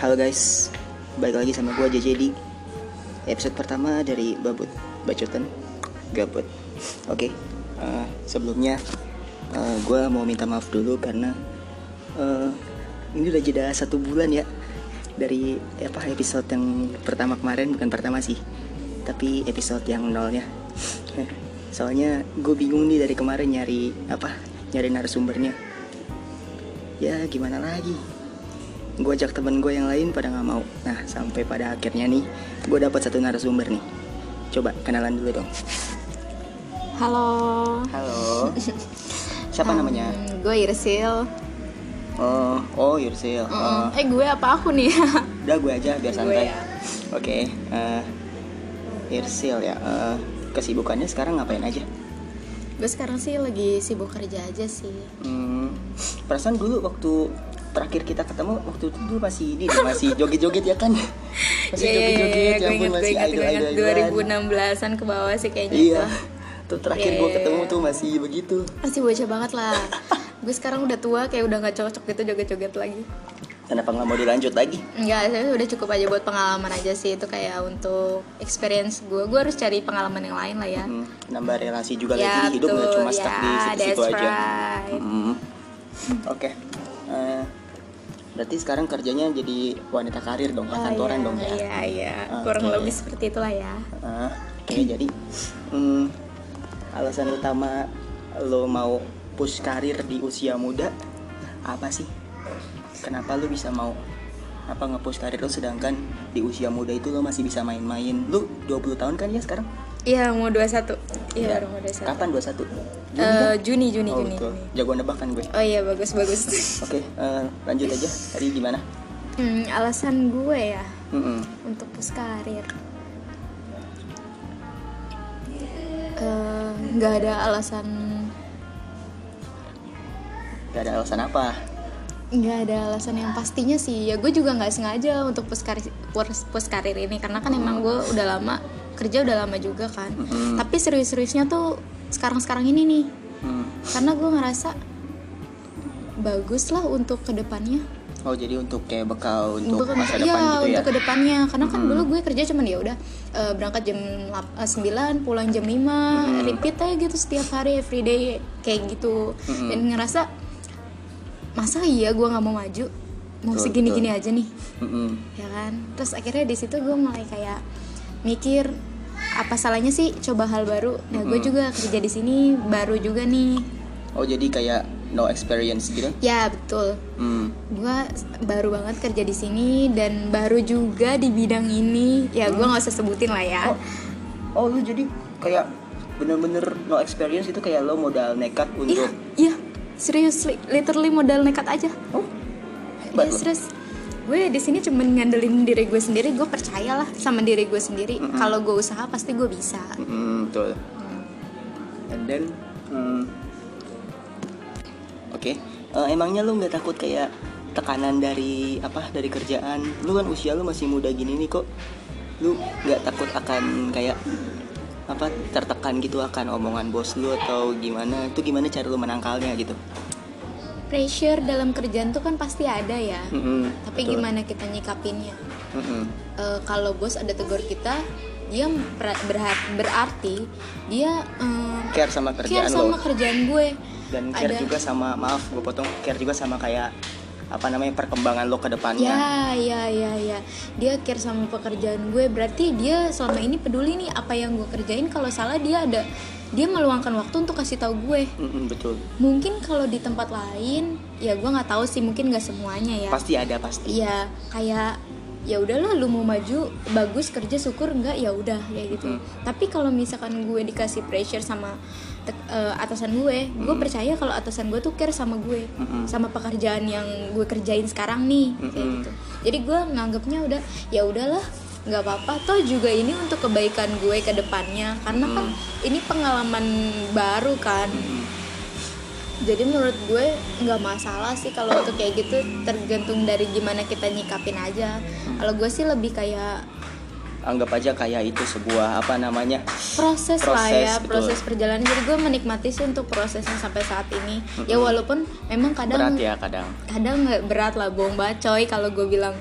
Halo guys, balik lagi sama gue JJ di episode pertama dari Babut Bacotan Gabut. Oke, eh, sebelumnya gue mau minta maaf dulu karena eh, ini udah jeda satu bulan ya dari apa episode yang pertama kemarin bukan pertama sih, tapi episode yang nolnya. Soalnya gue bingung nih dari kemarin nyari apa nyari narasumbernya. Ya gimana lagi? Gue ajak temen gue yang lain pada nggak mau. Nah sampai pada akhirnya nih gue dapat satu narasumber nih. Coba kenalan dulu dong. Halo. halo. Siapa namanya? Gue Irsil. oh oh Yursil oh, Eh gue apa aku nih? udah gue aja biar santai. ya. oke eh, Yursil ya. Eh, kesibukannya sekarang ngapain aja? Gue sekarang sih lagi sibuk kerja aja sih. hmm, perasaan dulu waktu terakhir kita ketemu waktu itu dulu masih ini deh, masih joget-joget ya kan masih Iya, iya, joget-joget ya gue ampun inget, gue masih inget. idol-idolan 2016an ke bawah sih kayaknya Iya. Tuh terakhir Iya, gue iya, ketemu iya. tuh masih begitu. Pasti bocah banget lah. gue sekarang udah tua kayak udah nggak cocok gitu joget-joget lagi. Kenapa nggak mau dilanjut lagi? Enggak, saya udah cukup aja buat pengalaman aja sih itu kayak untuk experience gue. Gue harus cari pengalaman yang lain lah ya. Hmm, nambah relasi juga ya lagi hidup nggak cuma stuck di ya, situ-situ that's aja. right. Hmm. Oke. Eh, berarti sekarang kerjanya jadi wanita karir dong, Oh, kantoran iya, dong ya. Iya, iya. Oke. Kurang lebih seperti itulah ya. Ah, Oke, jadi hmm, alasan utama lo mau push karir di usia muda apa sih? Kenapa lo bisa mau apa nge-push karir lo sedangkan di usia muda itu lo masih bisa main-main? Lo 20 tahun kan ya sekarang? Iya, mau 21. Iya, Ya. baru mau 21. Kapan 21? Juni Eh, kan? Juni, Juni, oh, Juni, betul. Juni. Jago nebak kan gue. Oh iya, bagus, bagus. Oke, eh, lanjut aja. Tadi gimana? Hmm, alasan gue ya Mm-mm. untuk push karir. Eh, nggak ada alasan Gak ada alasan apa? nggak ada alasan yang pastinya sih ya gue juga nggak sengaja untuk push karir push, push karir ini karena kan emang gue udah lama kerja udah lama juga kan Mm-mm. tapi serius-seriusnya tuh sekarang-sekarang ini nih Hmm. karena gue ngerasa bagus lah untuk ke depannya Oh jadi untuk kayak bekal untuk, masa iya, depan gitu ya? untuk ke depannya karena kan Hmm. dulu gue kerja cuman ya udah eh, berangkat jam lap- eh, 9 pulang jam 5 Hmm. repeat aja gitu setiap hari everyday kayak gitu Hmm. dan ngerasa masa iya gue nggak mau maju mau segini-gini aja nih Mm-mm. ya kan terus akhirnya di situ gue mulai kayak mikir apa salahnya sih coba hal baru? Nah gue Mm-mm. juga kerja di sini baru juga nih. Oh jadi kayak no experience gitu? ya betul. Hmm. gue baru banget kerja di sini dan baru juga di bidang ini. Ya gue nggak usah sebutin lah ya. Oh, oh lu jadi kayak bener-bener no experience itu kayak lo modal nekat iya untuk iya. Serius li- literally modal nekat aja. Oh. Ya hebat lo. serius gue di sini cuman ngandelin diri gue sendiri gue percayalah sama diri gue sendiri kalau gue usaha pasti gue bisa Mm, betul. And then, hmm, oke. Eh, emangnya lu nggak takut kayak tekanan dari apa dari kerjaan? Lu kan usia lu masih muda gini nih kok. Lu nggak takut akan kayak apa tertekan gitu akan omongan bos lu atau gimana? Itu gimana cara lu menangkalnya gitu? Pressure dalam kerjaan tuh kan pasti ada ya Mm-mm, tapi betul. gimana kita nyikapinnya Mm-mm. Eh, kalau bos ada tegur kita dia berarti dia eh, Care sama kerjaan care sama lo kerjaan gue dan care ada- juga sama maaf gue potong care juga sama kayak apa namanya perkembangan lo ke depannya. ya ya ya ya dia care sama pekerjaan gue berarti dia selama ini peduli nih apa yang gue kerjain kalau salah dia ada dia meluangkan waktu untuk kasih tahu gue Mm-mm, betul. mungkin kalau di tempat lain ya gue nggak tahu sih mungkin nggak semuanya ya Pasti ada pasti. Iya, kayak ya udahlah lu mau maju bagus kerja syukur enggak ya udah kayak gitu. Mm. Tapi kalau misalkan gue dikasih pressure sama eh, atasan gue, gue percaya kalau atasan gue tuh care sama gue, Mm-mm. sama pekerjaan yang gue kerjain sekarang nih kayak Mm-mm. gitu. Jadi gue nganggapnya udah ya udahlah nggak apa-apa toh juga ini untuk kebaikan gue ke depannya karena kan ini pengalaman baru kan Mm-mm. jadi menurut gue nggak masalah sih kalau untuk kayak gitu tergantung dari gimana kita nyikapin aja kalau gue sih lebih kayak Anggap aja kayak itu sebuah apa namanya? proses, lah Proses, ya betul. proses perjalanan jadi gue menikmati sih untuk prosesnya sampai saat ini ya walaupun memang kadang Berat ya kadang. kadang nggak berat lah bohong banget coy kalau gue bilang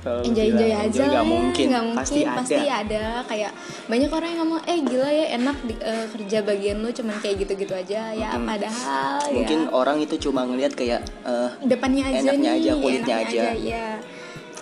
lu enjoy enjoy bilang aja enjoy, lah nggak ya. mungkin. Nggak mungkin Pasti pasti, ada. ada kayak banyak orang yang ngomong eh gila ya enak di, eh, kerja bagian lu cuman kayak gitu-gitu aja ya Mm-mm. padahal mungkin ya orang itu cuma ngelihat kayak eh, depannya aja enaknya nih aja, kulitnya enaknya aja. ya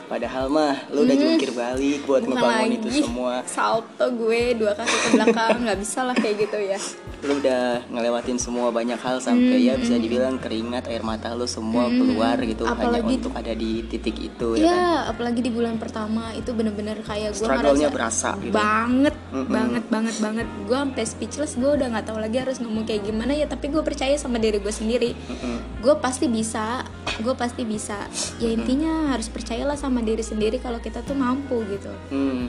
padahal mah lu udah Hmm. jungkir balik buat Bukan ngebangun lagi itu semua salto gue dua kaki ke belakang nggak bisa lah kayak gitu ya lu udah ngelewatin semua banyak hal sampai ya bisa dibilang keringat air mata lu semua keluar gitu hanya Hmm, Apalagi- untuk ada di titik itu ya kan ya apalagi di bulan pertama itu bener-bener kayak gue Struggle-nya ngerasa berasa gitu. banget Mm-mm. banget banget banget gue sampai speechless gue udah nggak tahu lagi harus ngomong kayak gimana ya tapi gue percaya sama diri gue sendiri Mm-mm. gue pasti bisa gue pasti bisa ya intinya harus percayalah sama diri sendiri kalau kita tuh mampu gitu Hmm.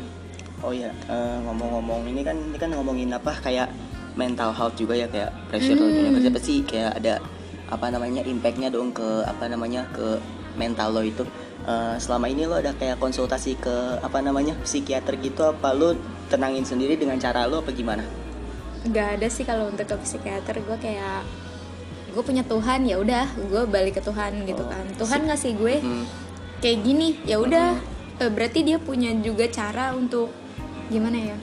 Oh ya, eh, ngomong-ngomong ini kan ini kan ngomongin apa kayak mental health juga ya kayak pressure Hmm. lo dunia kerja pasti kayak ada apa namanya impactnya dong ke apa namanya ke mental lo itu. Eh, selama ini lo ada kayak konsultasi ke apa namanya psikiater gitu apa lo tenangin sendiri dengan cara lo apa gimana? nggak ada sih kalau untuk ke psikiater gue kayak gue punya Tuhan ya udah gue balik ke Tuhan gitu Oh, kan. Tuhan ngasih gue Hmm. kayak gini ya udah Eh, berarti dia punya juga cara untuk gimana ya?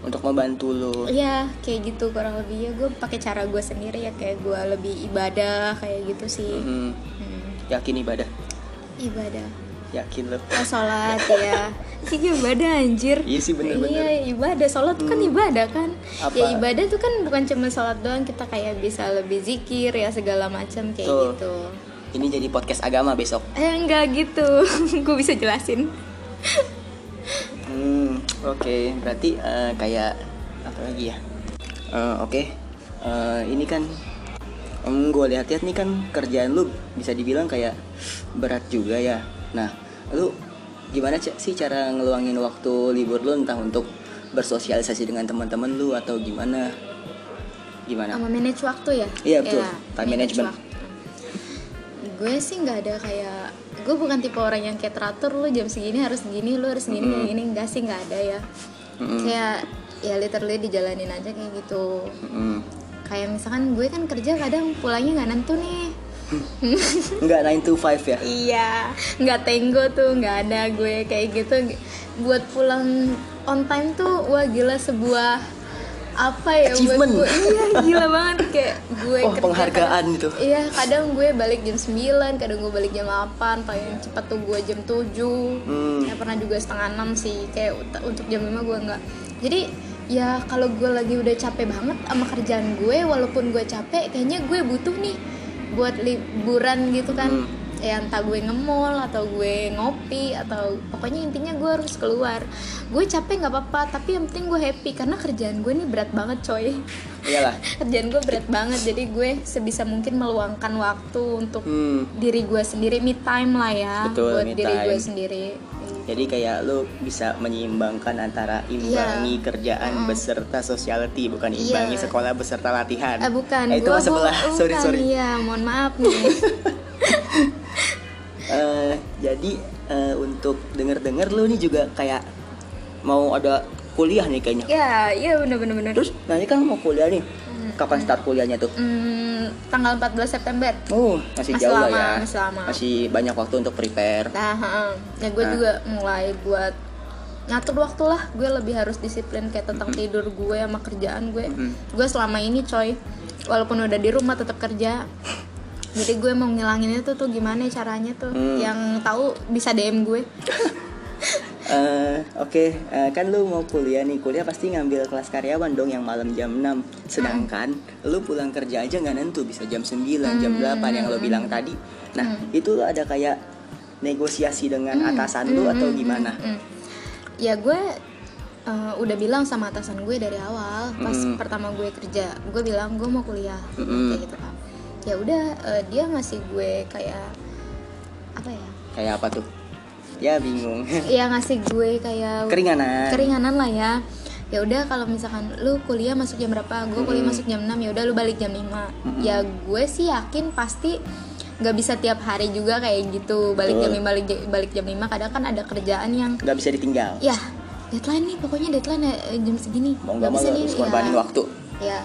Untuk membantu lo. Iya kayak gitu kurang lebih. Ya gue pakai cara gue sendiri ya kayak gue lebih ibadah kayak gitu sih. Hmm. Hmm, Yakin ibadah, ibadah yakin lo. oh, sholat ya iya ibadah anjir Iya sih, bener-bener. iya ibadah sholat tuh kan ibadah kan Apa? ya ibadah tuh kan bukan cuma sholat doang kita kayak bisa lebih zikir ya segala macam kayak Tuh. gitu Ini jadi podcast agama besok. eh enggak gitu gue bisa jelasin Hmm, oke. Berarti eh, kayak apa lagi ya? Eh, oke. Eh, ini kan gue lihat-lihat nih kan kerjaan lu bisa dibilang kayak berat juga ya. Nah, lu gimana sih cara ngeluangin waktu libur lu entah untuk bersosialisasi dengan teman-teman lu atau gimana? Gimana? sama manage waktu ya Iya, betul. Time manage management. gue sih nggak ada kayak gue bukan tipe orang yang kayak teratur lu jam segini harus segini lu harus segini Mm-mm. segini enggak sih nggak ada ya Mm-mm. kayak ya literally dijalanin aja kayak gitu Mm-mm. kayak misalkan gue kan kerja kadang pulangnya nggak nentu nih Enggak 9 to 5 ya? iya nggak tenggo tuh nggak ada gue kayak gitu buat pulang on time tuh wah gila sebuah apa ya Achievement. buat gue iya gila banget kayak gue Oh, kerja penghargaan kadang- gitu. iya kadang gue balik jam 9 kadang gue balik jam 8 paling cepat tuh gue jam 7 Hmm. ya pernah juga setengah 6 sih kayak untuk jam 5 gue nggak jadi ya kalau gue lagi udah capek banget sama kerjaan gue walaupun gue capek kayaknya gue butuh nih buat liburan gitu kan Hmm. Ya entah gue nge-mall atau gue ngopi atau pokoknya intinya gue harus keluar gue capek nggak apa-apa tapi yang penting gue happy karena kerjaan gue ini berat banget coy Iyalah. kerjaan gue berat banget jadi gue sebisa mungkin meluangkan waktu untuk Hmm. diri gue sendiri me time lah ya Betul, buat me diri gue time. sendiri Jadi kayak lu bisa menyeimbangkan antara imbangi kerjaan beserta sociality bukan imbangi Iya. sekolah beserta latihan. Ah bukan, Eh, itu gua- sebelah. gua- sorry bukan, sorry. Iya, mohon maaf nih. Jadi eh, untuk denger-denger lu nih juga kayak mau ada kuliah nih kayaknya. ya, iya bener-bener bener. Terus nanti kan mau kuliah nih. Kapan start kuliahnya tuh? Hmm, tanggal 14 September. Oh, masih, Masih jauh lah lama, ya. masih lama. Masih banyak waktu untuk prepare. Nah, ya gue Nah. juga mulai buat ngatur waktu lah. Gue lebih harus disiplin kayak tentang tidur gue sama kerjaan gue. Gue selama ini coy, walaupun udah di rumah tetap kerja. Jadi gue mau ngilangin itu tuh gimana caranya tuh? Hmm. Yang tahu bisa DM gue. Eh, Oke, eh, kan lu mau kuliah nih, kuliah pasti ngambil kelas karyawan dong yang malam jam 6 Sedangkan lu pulang kerja aja nggak nentu, bisa jam 9, jam 8 yang lu bilang tadi Nah, itu lu ada kayak negosiasi dengan atasan lu atau gimana? Mm. Ya gue uh, udah bilang sama atasan gue dari awal pas Mm. pertama gue kerja, gue bilang gue mau kuliah Mm-mm. kayak gitu kan. Ya udah uh, dia ngasih gue kayak apa ya? Kayak apa tuh? Ya bingung Ya ngasih gue kayak Keringanan keringanan lah ya. Ya udah kalau misalkan lu kuliah masuk jam berapa? Gue kuliah masuk jam 6 ya udah lu balik jam 5. Ya gue sih yakin pasti nggak bisa tiap hari juga kayak gitu balik jam Betul. 5 balik, balik jam 5 kadang kan ada kerjaan yang nggak bisa ditinggal ya deadline nih pokoknya deadline eh, jam segini Mau nggak mau lu harus korbanin waktu ya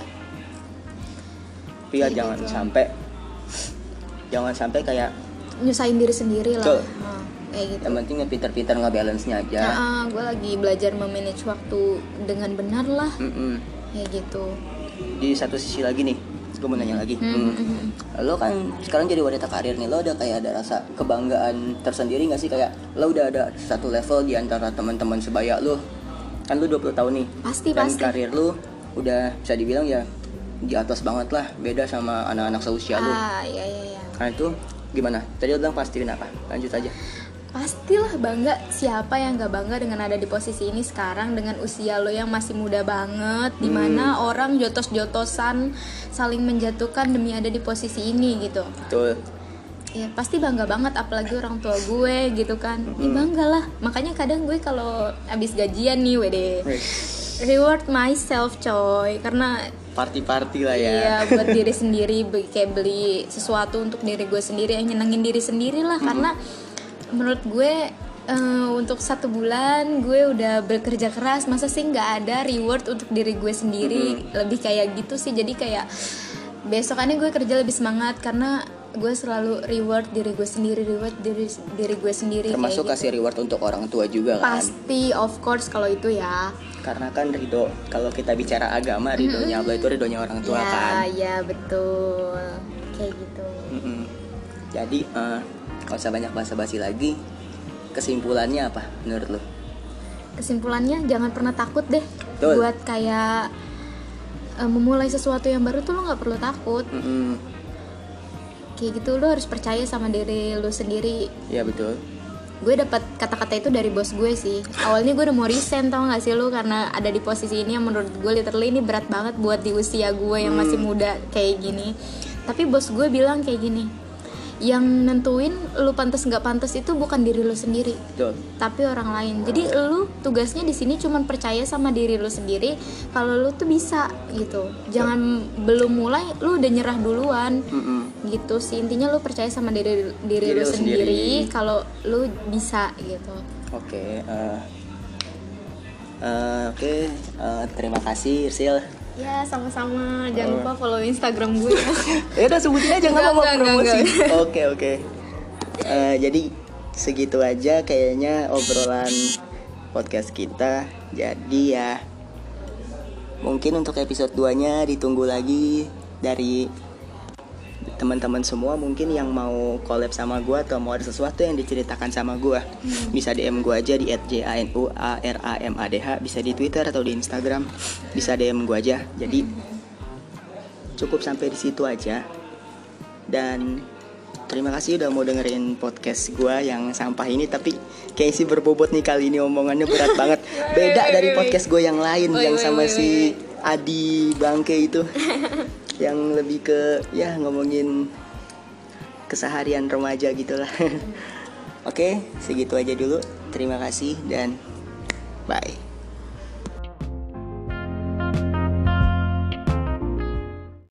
Tapi ya jangan gitu. sampai Jangan sampai kayak nyusahin diri sendiri lah Betul. Nah, kayak gitu yang penting ya pinter-pinter nggak balance nya aja nah, gue lagi belajar memanage waktu dengan benar lah Mm-mm. kayak gitu di satu sisi lagi nih gue mau nanya lagi Hmm, Hmm. lo kan sekarang jadi wanita karir nih lo udah kayak ada rasa kebanggaan tersendiri gak sih kayak lo udah ada satu level di antara teman-teman sebaya lo kan lo 20 tahun nih Pasti, dan pasti. karir lo udah bisa dibilang ya di atas banget lah. Beda sama anak-anak seusia lo ah iya iya iya. Karena itu gimana? Tadi lo bilang pastiin apa? Lanjut aja. Pastilah bangga siapa yang gak bangga dengan ada di posisi ini sekarang dengan usia lo yang masih muda banget di mana orang jotos-jotosan saling menjatuhkan demi ada di posisi ini gitu. Betul. Ya pasti bangga banget apalagi orang tua gue gitu kan. Ya bangga lah makanya kadang gue kalau abis gajian nih wede reward myself coy. Karena party-party lah ya. Iya buat diri sendiri kayak beli sesuatu untuk diri gue sendiri yang nyenengin diri sendiri lah. Karena menurut gue eh, untuk satu bulan gue udah bekerja keras. Masa sih nggak ada reward untuk diri gue sendiri? Lebih kayak gitu sih. Jadi kayak besokannya gue kerja lebih semangat karena gue selalu reward diri gue sendiri reward diri diri gue sendiri termasuk gitu. kasih reward untuk orang tua juga kan? Pasti of course kalau itu ya. Karena kan ridho kalau kita bicara agama ridhonya Allah itu ridhonya orang tua ya kan? ya betul. Kayak gitu. Mm-mm. jadi eh kalau usah banyak basa-basi lagi. Kesimpulannya apa menurut lo kesimpulannya jangan pernah takut deh Betul. buat kayak eh, memulai sesuatu yang baru tuh lo nggak perlu takut. Mm-mm. Kayak gitu lo harus percaya sama diri lo sendiri. Ya betul. Gue dapat kata-kata itu dari bos gue sih. Awalnya gue udah mau resign tau gak sih lo karena ada di posisi ini yang menurut gue literally ini berat banget buat di usia gue yang masih muda kayak gini. Tapi bos gue bilang kayak gini yang nentuin lu pantas nggak pantas itu bukan diri lu sendiri betul tapi orang lain. Jadi lu tugasnya di sini cuman percaya sama diri lu sendiri kalau lu tuh bisa gitu. Jangan belum mulai lu udah nyerah duluan. Mm-mm. Gitu sih intinya lu percaya sama diri diri, Diri lu lu sendiri sendiri. kalau lu bisa gitu. oke eh, eh, oke eh, terima kasih Irsil Ya sama-sama. Jangan lupa follow Instagram gue. ya. ya udah sebutin aja nggak enggak, promosi oke oke Eh, jadi segitu aja kayaknya obrolan podcast kita jadi ya mungkin untuk episode 2 nya ditunggu lagi dari teman-teman semua mungkin yang mau collab sama gua atau mau ada sesuatu yang diceritakan sama gua. Bisa DM gua aja di @januaramadh bisa di Twitter atau di Instagram bisa DM gua aja. Jadi cukup sampai di situ aja. Dan terima kasih udah mau dengerin podcast gua yang sampah ini tapi kayak sih berbobot nih kali ini omongannya berat banget. Beda dari podcast gue yang lain yang sama si Adi Bangke itu yang lebih ke ya ngomongin keseharian remaja gitulah. Oke segitu aja dulu. Terima kasih dan bye